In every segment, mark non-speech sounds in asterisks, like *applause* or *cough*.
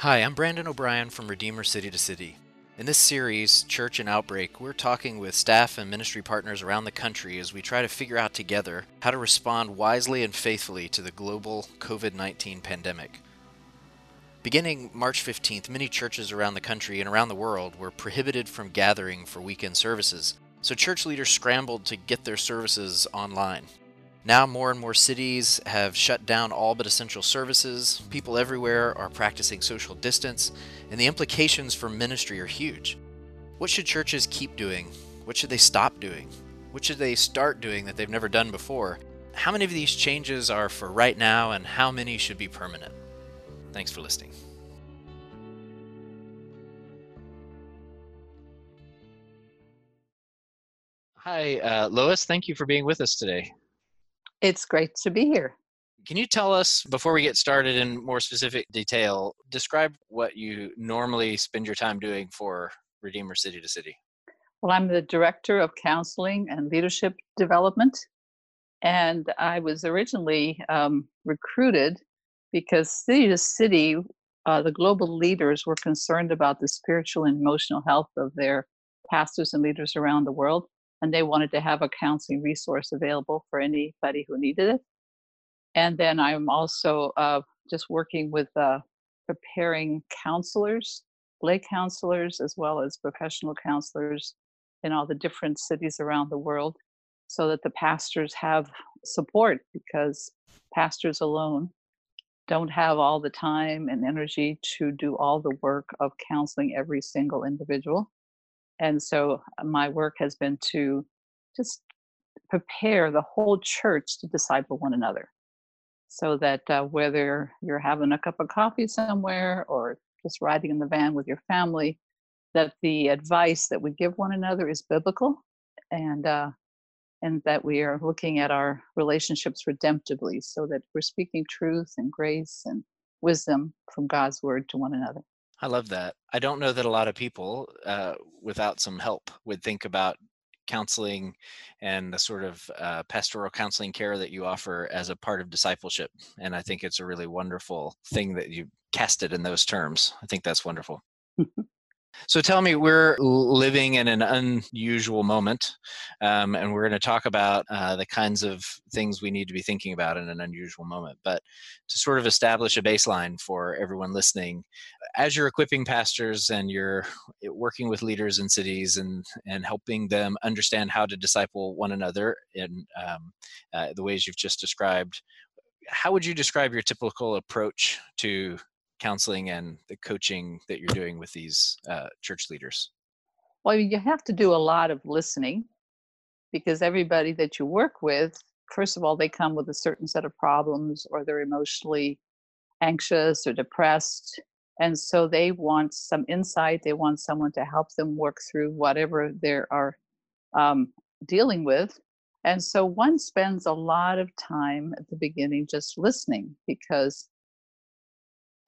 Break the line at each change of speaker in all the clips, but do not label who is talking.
Hi, I'm Brandon O'Brien from Redeemer City to City. In this series, Church in Outbreak, we're talking with staff and ministry partners around the country as we try to figure out together how to respond wisely and faithfully to the global COVID 19 pandemic. Beginning March 15th, many churches around the country and around the world were prohibited from gathering for weekend services, so church leaders scrambled to get their services online. Now, more and more cities have shut down all but essential services. People everywhere are practicing social distance, and the implications for ministry are huge. What should churches keep doing? What should they stop doing? What should they start doing that they've never done before? How many of these changes are for right now, and how many should be permanent? Thanks for listening. Hi, uh, Lois. Thank you for being with us today.
It's great to be here.
Can you tell us, before we get started in more specific detail, describe what you normally spend your time doing for Redeemer City to City?
Well, I'm the Director of Counseling and Leadership Development. And I was originally um, recruited because city to city, uh, the global leaders were concerned about the spiritual and emotional health of their pastors and leaders around the world and they wanted to have a counseling resource available for anybody who needed it. And then I'm also uh, just working with uh, preparing counselors, lay counselors, as well as professional counselors in all the different cities around the world so that the pastors have support because pastors alone don't have all the time and energy to do all the work of counseling every single individual. And so uh, my work has been to just prepare the whole church to disciple one another so that uh, whether you're having a cup of coffee somewhere or just riding in the van with your family, that the advice that we give one another is biblical and uh, and that we are looking at our relationships redemptively so that we're speaking truth and grace and wisdom from God's word to one another.
I love that. I don't know that a lot of people, uh, without some help, would think about counseling and the sort of uh, pastoral counseling care that you offer as a part of discipleship. And I think it's a really wonderful thing that you cast it in those terms. I think that's wonderful. *laughs* So tell me, we're living in an unusual moment, um, and we're going to talk about uh, the kinds of things we need to be thinking about in an unusual moment. But to sort of establish a baseline for everyone listening, as you're equipping pastors and you're *laughs* working with leaders in cities and and helping them understand how to disciple one another in um, uh, the ways you've just described, how would you describe your typical approach to counseling and the coaching that you're doing with these uh, church leaders?
Well, you have to do a lot of listening because everybody that you work with, first of all, they come with a certain set of problems or they're emotionally anxious or depressed. And so they want some insight. They want someone to help them work through whatever they are um, dealing with. And so one spends a lot of time at the beginning just listening because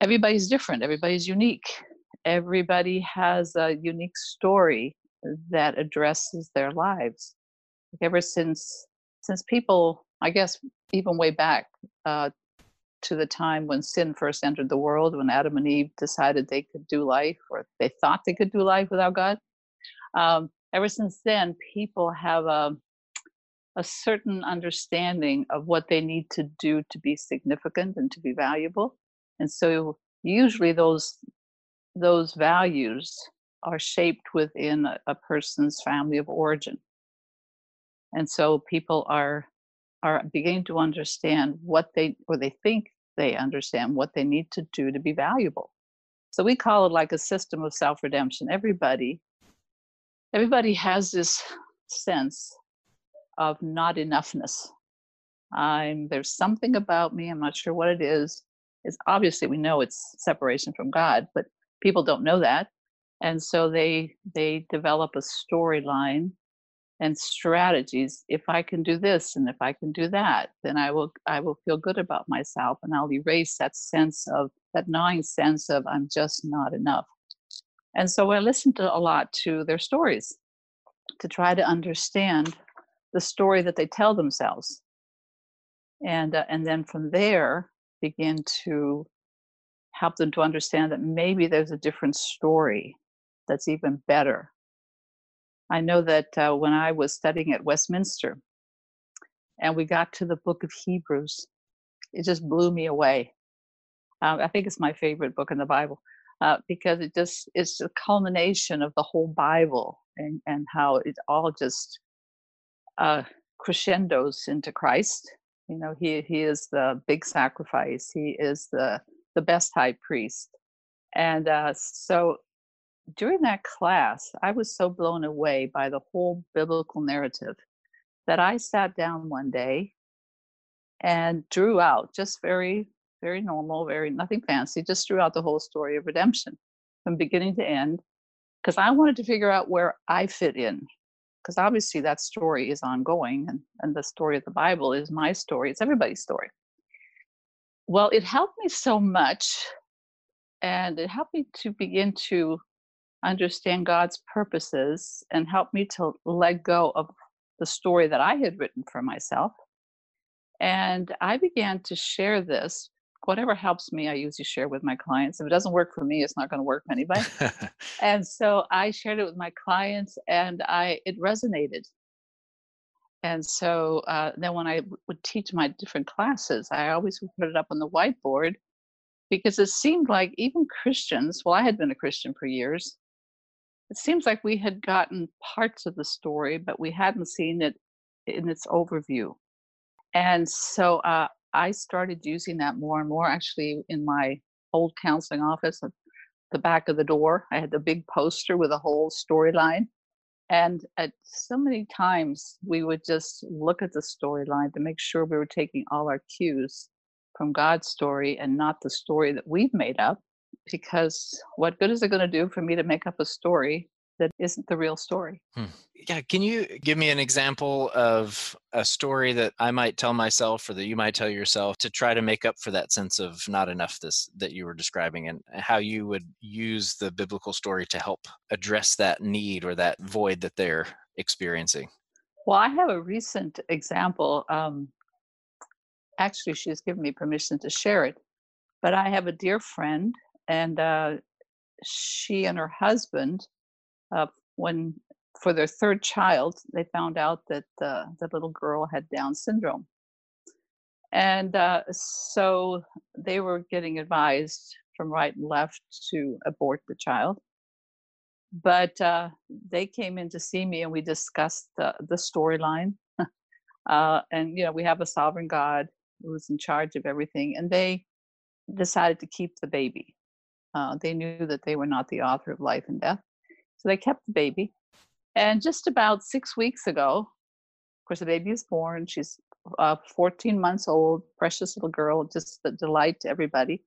everybody's different, everybody's unique. Everybody has a unique story that addresses their lives. Like Ever since since people, I guess, even way back uh, to the time when sin first entered the world, when Adam and Eve decided they could do life, or they thought they could do life without God. Um, ever since then, people have a a certain understanding of what they need to do to be significant and to be valuable and so usually those those values are shaped within a, a person's family of origin. And so people are are beginning to understand what they or they think they understand what they need to do to be valuable. So we call it like a system of self-redemption. Everybody everybody has this sense of not enoughness. I'm there's something about me i'm not sure what it is is obviously we know it's separation from God, but people don't know that. And so they they develop a storyline and strategies. If I can do this and if I can do that, then I will I will feel good about myself and I'll erase that sense of that gnawing sense of I'm just not enough. And so I listened to a lot to their stories to try to understand the story that they tell themselves. And uh, and then from there begin to help them to understand that maybe there's a different story that's even better. I know that uh, when I was studying at Westminster and we got to the book of Hebrews, it just blew me away. Um, I think it's my favorite book in the Bible uh, because it just it's a culmination of the whole Bible and, and how it all just uh, crescendos into Christ. You know, he he is the big sacrifice. He is the the best high priest. And uh, so during that class, I was so blown away by the whole biblical narrative that I sat down one day and drew out just very, very normal, very nothing fancy, just drew out the whole story of redemption from beginning to end because I wanted to figure out where I fit in. Because obviously that story is ongoing, and, and the story of the Bible is my story, it's everybody's story. Well, it helped me so much, and it helped me to begin to understand God's purposes and help me to let go of the story that I had written for myself. And I began to share this. Whatever helps me, I usually share with my clients. If it doesn't work for me, it's not going to work for anybody. *laughs* and so I shared it with my clients, and I it resonated. And so uh, then when I would teach my different classes, I always would put it up on the whiteboard because it seemed like even Christians, well, I had been a Christian for years, it seems like we had gotten parts of the story, but we hadn't seen it in its overview. And so uh, I started using that more and more. Actually, in my old counseling office, at the back of the door, I had the big poster with a whole storyline. And at so many times, we would just look at the storyline to make sure we were taking all our cues from God's story and not the story that we've made up because what good is it going to do for me to make up a story that isn't the real story?
Hmm. Yeah, can you give me an example of a story that I might tell myself or that you might tell yourself to try to make up for that sense of not enough this that you were describing and how you would use the biblical story to help address that need or that void that they're experiencing?
Well, I have a recent example. Um, actually, she's given me permission to share it. But I have a dear friend and uh, she and her husband, uh, when for their third child, they found out that uh, the little girl had Down syndrome, and uh, so they were getting advised from right and left to abort the child. But uh, they came in to see me, and we discussed the, the storyline. *laughs* Uh, and you know, we have a sovereign God who's in charge of everything, and they decided to keep the baby uh, they knew that they were not the author of life and death. So they kept the baby. And just about six weeks ago, of course, the baby is born. She's uh, 14 months old, precious little girl, just a delight to everybody.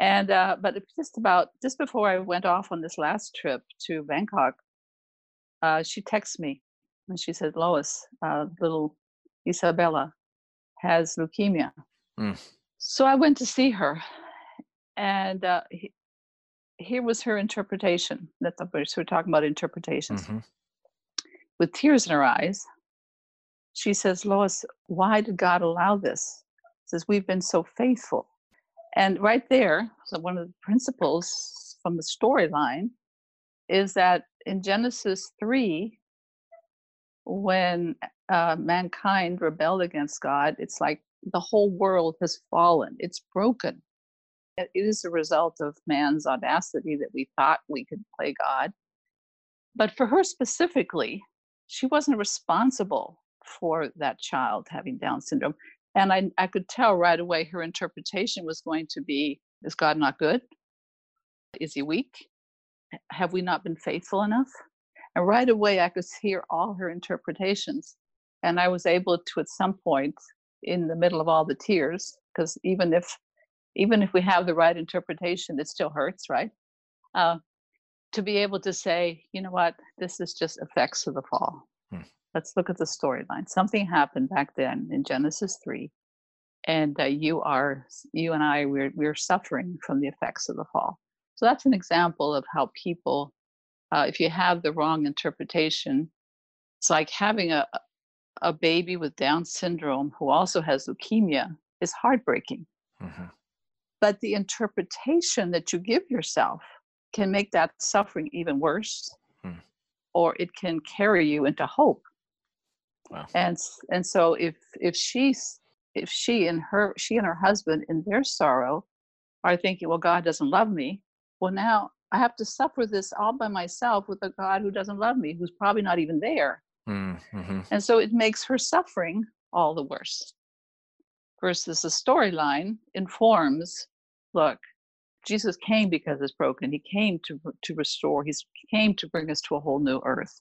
And uh, but just about just before I went off on this last trip to Bangkok, uh, she texts me and she said, "Lois, uh, little Isabella has leukemia." Mm. So I went to see her, and uh, he, here was her interpretation. That's what we're talking about interpretations. Mm-hmm. With tears in her eyes, she says, Lois, why did God allow this? Says, we've been so faithful. And right there, so one of the principles from the storyline is that in Genesis 3, when uh, mankind rebelled against God, it's like the whole world has fallen, it's broken. It is a result of man's audacity that we thought we could play God. But for her specifically, she wasn't responsible for that child having Down syndrome. And I, I could tell right away her interpretation was going to be Is God not good? Is he weak? Have we not been faithful enough? And right away, I could hear all her interpretations. And I was able to, at some point, in the middle of all the tears, because even if even if we have the right interpretation, it still hurts, right? Uh, to be able to say, you know what, this is just effects of the fall. Hmm. Let's look at the storyline. Something happened back then in Genesis 3, and uh, you are, you and I, we're, we're suffering from the effects of the fall. So that's an example of how people, uh, if you have the wrong interpretation, it's like having a, a baby with Down syndrome who also has leukemia is heartbreaking. Mm-hmm but the interpretation that you give yourself can make that suffering even worse hmm. or it can carry you into hope wow. and and so if if she's if she and her she and her husband in their sorrow are thinking well god doesn't love me well now i have to suffer this all by myself with a god who doesn't love me who's probably not even there hmm, mm-hmm. and so it makes her suffering all the worse versus the storyline informs look jesus came because it's broken. He came to to restore. He came to bring us to a whole new earth.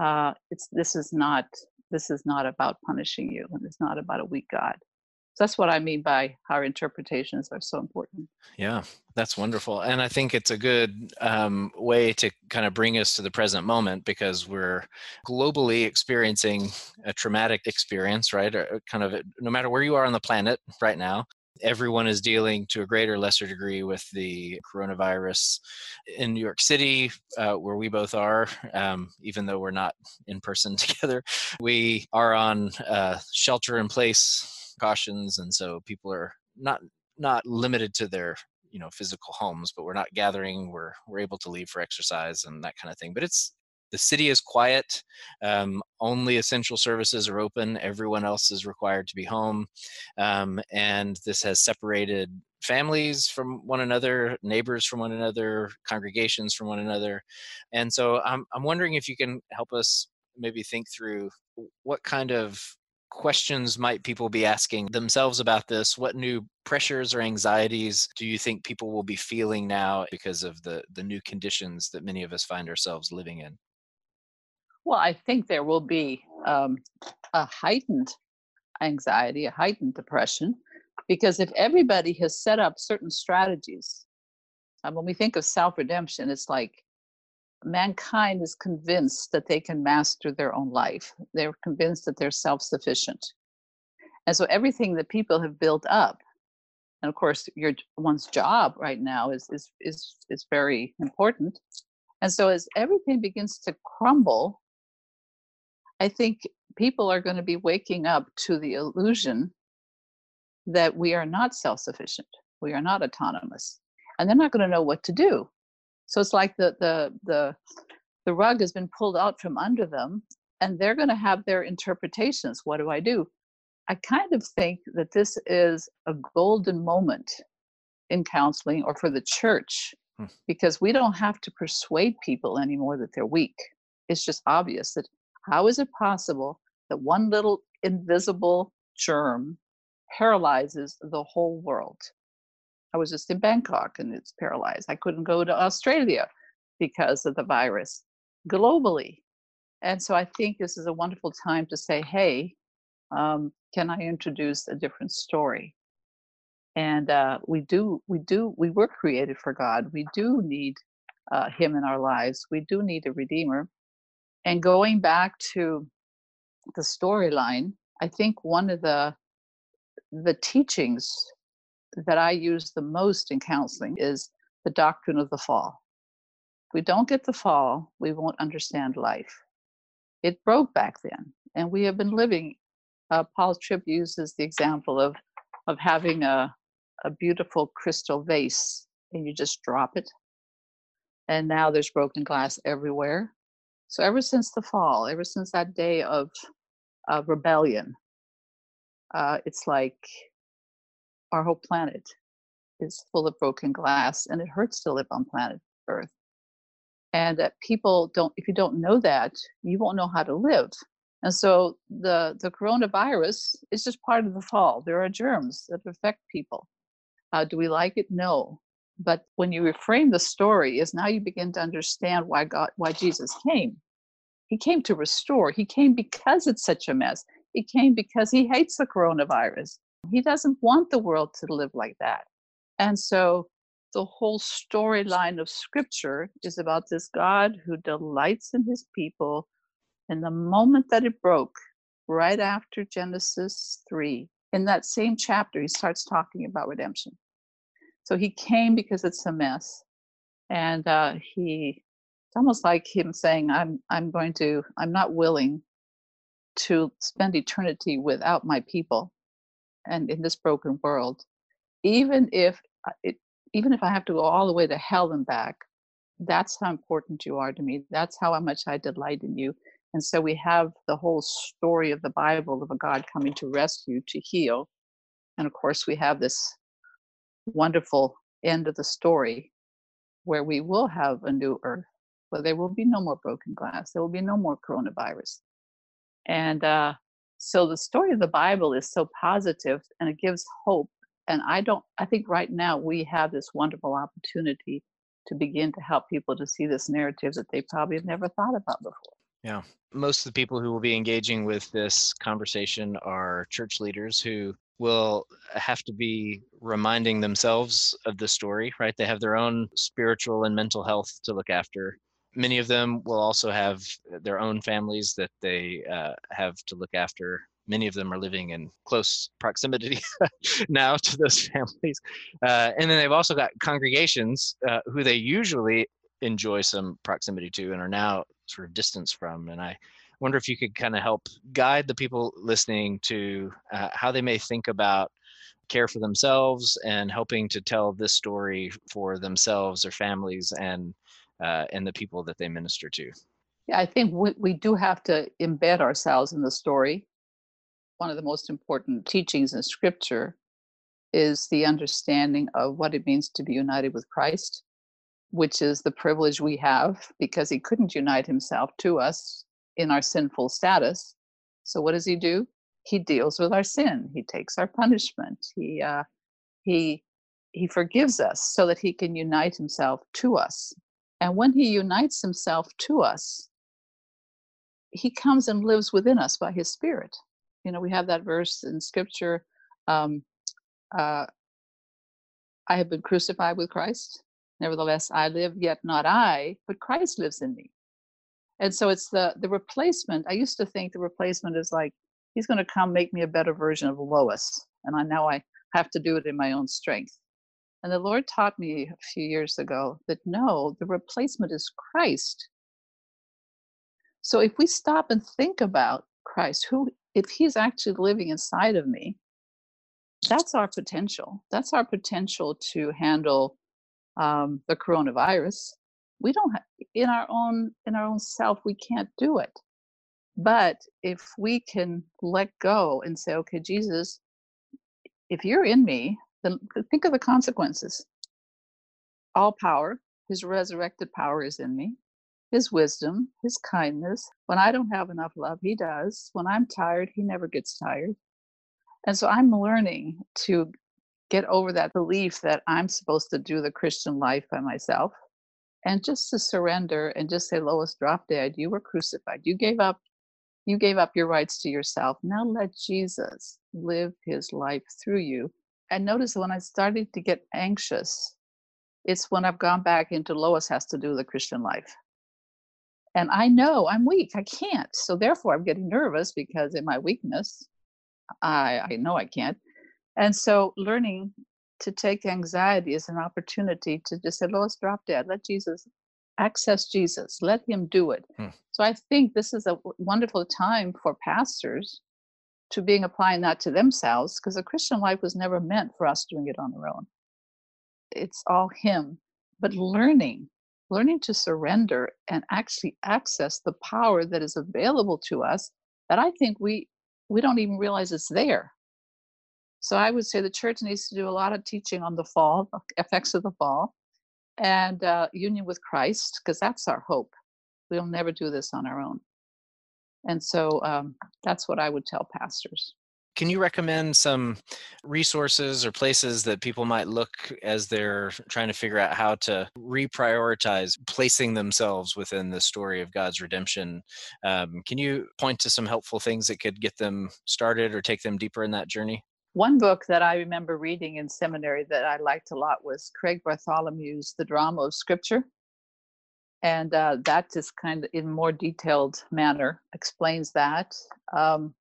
Uh, it's this is not this is not about punishing you and it's not about a weak god. So that's what i mean by our interpretations are so important.
Yeah that's wonderful and i think it's a good um, way to kind of bring us to the present moment because we're globally experiencing a traumatic experience right? Or kind of no matter where you are on the planet right now everyone is dealing to a greater or lesser degree with the coronavirus in New York City, uh, where we both are, *laughs* um, even though we're not in person *laughs* together. We are on uh, shelter in place cautions, and so people are not not limited to their you know physical homes but we're not gathering we're we're able to leave for exercise and that kind of thing but it's the city is quiet. Um, only essential services are open. Everyone else is required to be home. Um, and this has separated families from one another, neighbors from one another, congregations from one another. And so I'm, I'm wondering if you can help us maybe think through what kind of questions might people be asking themselves about this? What new pressures or anxieties do you think people will be feeling now because of the, the new conditions that many of us find ourselves living in?
Well, I think there will be um, a heightened anxiety, a heightened depression, because if everybody has set up certain strategies, um, when we think of self redemption, it's like mankind is convinced that they can master their own life. They're convinced that they're self sufficient. And so everything that people have built up, and of course, your one's job right now is is is is very important. And so as everything begins to crumble, I think people are going to be waking up to the illusion that we are not self sufficient, we are not autonomous, and they're not going to know what to do. So it's like the, the, the, the rug has been pulled out from under them, and they're going to have their interpretations. What do I do? I kind of think that this is a golden moment in counseling or for the church hmm. because we don't have to persuade people anymore that they're weak. It's just obvious that how is it possible that one little invisible germ paralyzes the whole world? I was just in Bangkok and it's paralyzed. I couldn't go to Australia because of the virus globally. And so I think this is a wonderful time to say, hey, um, can I introduce a different story? And uh, we do, we do, we were created for God. We do need uh, Him in our lives. We do need a Redeemer. And going back to the storyline, I think one of the the teachings that I use the most in counseling is the doctrine of the fall. If we don't get the fall, we won't understand life. It broke back then, and we have been living. Uh, Paul Tripp uses the example of of having a a beautiful crystal vase, and you just drop it, and now there's broken glass everywhere. So ever since the fall, ever since that day of, of rebellion, uh, it's like our whole planet is full of broken glass, and it hurts to live on planet Earth. And that people don't, if you don't know that, you won't know how to live. And so the the coronavirus is just part of the fall. There are germs that affect people. Uh, do we like it? No. But when you reframe the story, is now you begin to understand why God, why Jesus came. He came to restore. He came because it's such a mess. He came because he hates the coronavirus. He doesn't want the world to live like that. And so the whole storyline of scripture is about this God who delights in his people. And the moment that it broke, right after Genesis 3, in that same chapter, he starts talking about redemption. So he came because it's a mess. And uh, he, it's almost like him saying, I'm, I'm going to, I'm not willing to spend eternity without my people and in this broken world, even if it, even if I have to go all the way to hell and back, that's how important you are to me. That's how much I delight in you. And so we have the whole story of the Bible of a God coming to rescue, to heal. And of course, we have this wonderful end of the story where we will have a new earth, where there will be no more broken glass, there will be no more coronavirus. And uh, so the story of the Bible is so positive and it gives hope. And I don't, I think right now we have this wonderful opportunity to begin to help people to see this narrative that they probably have never thought about before.
Yeah. Most of the people who will be engaging with this conversation are church leaders who will have to be reminding themselves of the story, right? They have their own spiritual and mental health to look after. Many of them will also have their own families that they uh, have to look after. Many of them are living in close proximity *laughs* now to those *laughs* families. Uh, and then they've also got congregations uh, who they usually enjoy some proximity to and are now sort of distance from. And I wonder if you could kind of help guide the people listening to uh, how they may think about care for themselves and helping to tell this story for themselves, or families, and uh, and the people that they minister to.
Yeah, I think we, we do have to embed ourselves in the story. One of the most important teachings in Scripture is the understanding of what it means to be united with Christ which is the privilege we have because he couldn't unite himself to us in our sinful status. So what does he do? He deals with our sin. He takes our punishment. He uh, he he forgives us so that he can unite himself to us. And when he unites himself to us, he comes and lives within us by his spirit. You know, we have that verse in scripture um, uh, I have been crucified with Christ Nevertheless, I live, yet not I, but Christ lives in me. And so it's the the replacement. I used to think the replacement is like he's going to come make me a better version of Lois, and I now I have to do it in my own strength. And the Lord taught me a few years ago that no, the replacement is Christ. So if we stop and think about Christ, who if he's actually living inside of me, that's our potential. That's our potential to handle um, the coronavirus. We don't have, in our own in our own self we can't do it. But if we can let go and say, okay, Jesus, if you're in me, then think of the consequences. All power, his resurrected power is in me. His wisdom, his kindness. When I don't have enough love, he does. When I'm tired, he never gets tired. And so I'm learning to get over that belief that I'm supposed to do the Christian life by myself and just to surrender and just say, Lois, drop dead. You were crucified. You gave up. You gave up your rights to yourself. Now let Jesus live his life through you. And notice when I started to get anxious, it's when I've gone back into Lois has to do the Christian life. And I know I'm weak. I can't. So therefore, I'm getting nervous because in my weakness, I, I know I can't. And so learning to take anxiety as an opportunity to just say, Lois, drop dead. Let Jesus access Jesus. Let him do it. Hmm. So I think this is a wonderful time for pastors to being applying that to themselves because the Christian life was never meant for us doing it on our own. It's all him. But learning, learning to surrender and actually access the power that is available to us that I think we we don't even realize it's there so I would say the church needs to do a lot of teaching on the fall, effects of the fall, and uh, union with Christ, because that's our hope. We'll never do this on our own. And so um, that's what I would tell pastors.
Can you recommend some resources or places that people might look as they're trying to figure out how to reprioritize placing themselves within the story of God's redemption? Um, can you point to some helpful things that could get them started or take them deeper in that journey?
One book that I remember reading in seminary that I liked a lot was Craig Bartholomew's The Drama of Scripture. And uh, that just kind of, in more detailed manner, explains that. Um,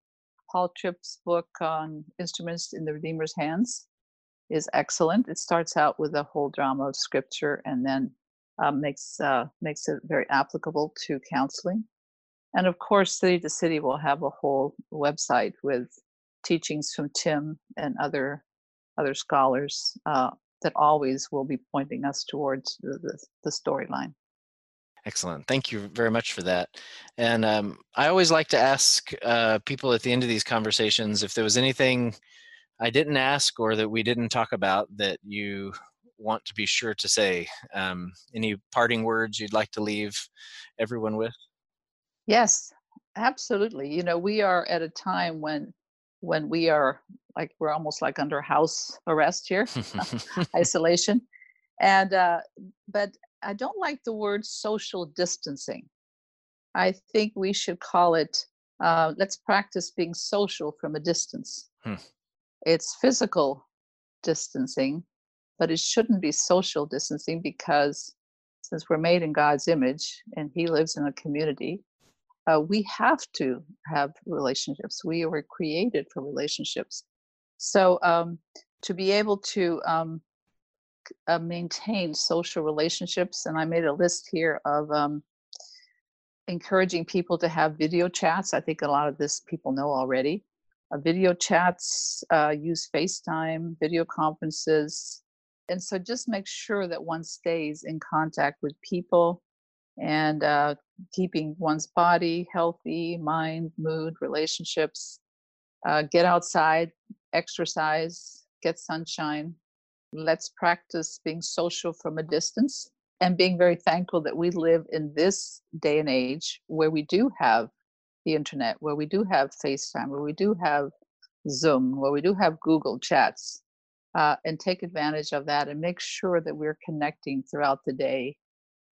Paul Tripp's book on instruments in the Redeemer's hands is excellent. It starts out with the whole drama of Scripture and then uh, makes uh, makes it very applicable to counseling. And of course, City to City will have a whole website with teachings from Tim and other other scholars uh, that always will be pointing us towards the, the, the storyline.
Excellent. Thank you very much for that. And um, I always like to ask uh, people at the end of these conversations if there was anything I didn't ask or that we didn't talk about that you want to be sure to say. Um, any parting words you'd like to leave everyone with?
Yes, absolutely. You know, we are at a time when when we are like we're almost like under house arrest here, *laughs* *laughs* isolation. And uh, but I don't like the word social distancing. I think we should call it uh, let's practice being social from a distance. Hmm. It's physical distancing, but it shouldn't be social distancing because since we're made in God's image and He lives in a community, uh, we have to have relationships. We were created for relationships. So um, to be able to um, uh, maintain social relationships, and I made a list here of um, encouraging people to have video chats. I think a lot of this people know already. Uh, video chats, uh, use FaceTime, video conferences. And so just make sure that one stays in contact with people and uh, keeping one's body healthy, mind, mood, relationships. Uh, get outside, exercise, get sunshine. Let's practice being social from a distance and being very thankful that we live in this day and age where we do have the internet, where we do have FaceTime, where we do have Zoom, where we do have Google Chats, uh, and take advantage of that and make sure that we're connecting throughout the day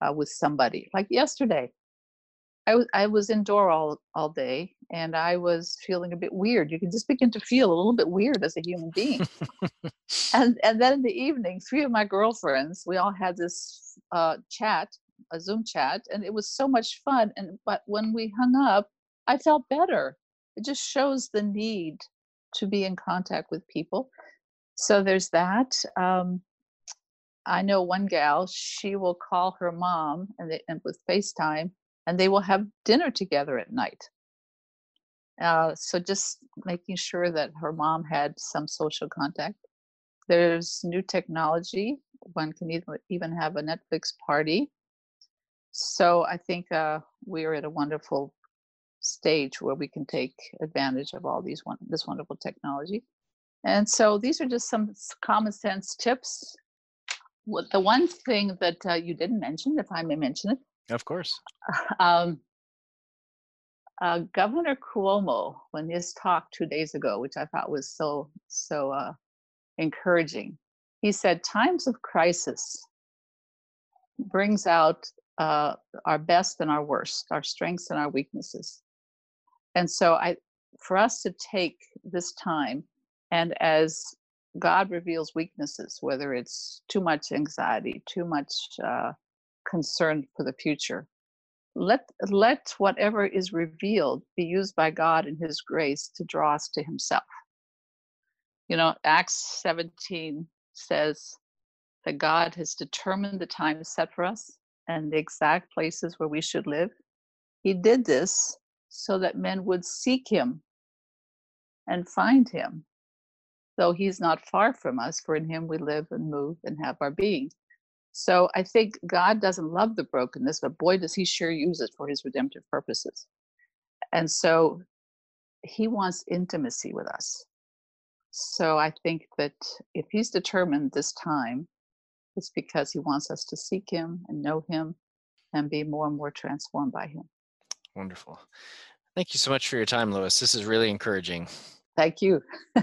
uh, with somebody. Like yesterday, I was I was indoor all all day, and I was feeling a bit weird. You can just begin to feel a little bit weird as a human being. *laughs* and and then in the evening, three of my girlfriends, we all had this uh, chat, a Zoom chat, and it was so much fun. And but when we hung up, I felt better. It just shows the need to be in contact with people. So there's that. Um, I know one gal, she will call her mom and, they, and with FaceTime, and they will have dinner together at night. Uh, so just making sure that her mom had some social contact. There's new technology. One can even have a Netflix party. So I think uh, we are at a wonderful stage where we can take advantage of all these one this wonderful technology. And so these are just some common sense tips what the one thing that uh, you didn't mention, if I may mention it.
Of course. *laughs*
Um, uh, Governor Cuomo, when his talk two days ago, which I thought was so so uh, encouraging, he said, "Times of crisis brings out uh, our best and our worst, our strengths and our weaknesses." And so, I, for us to take this time, and as God reveals weaknesses, whether it's too much anxiety, too much uh, concern for the future. Let let whatever is revealed be used by God in His grace to draw us to Himself. You know, Acts 17 says that God has determined the time set for us and the exact places where we should live. He did this so that men would seek Him and find Him though he's not far from us, for in him we live and move and have our being. So I think God doesn't love the brokenness, but boy, does he sure use it for his redemptive purposes. And so he wants intimacy with us. So I think that if he's determined this time, it's because he wants us to seek him and know him and be more and more transformed by him.
Wonderful. Thank you so much for your time, Lois. This is really encouraging.
Thank you. *laughs*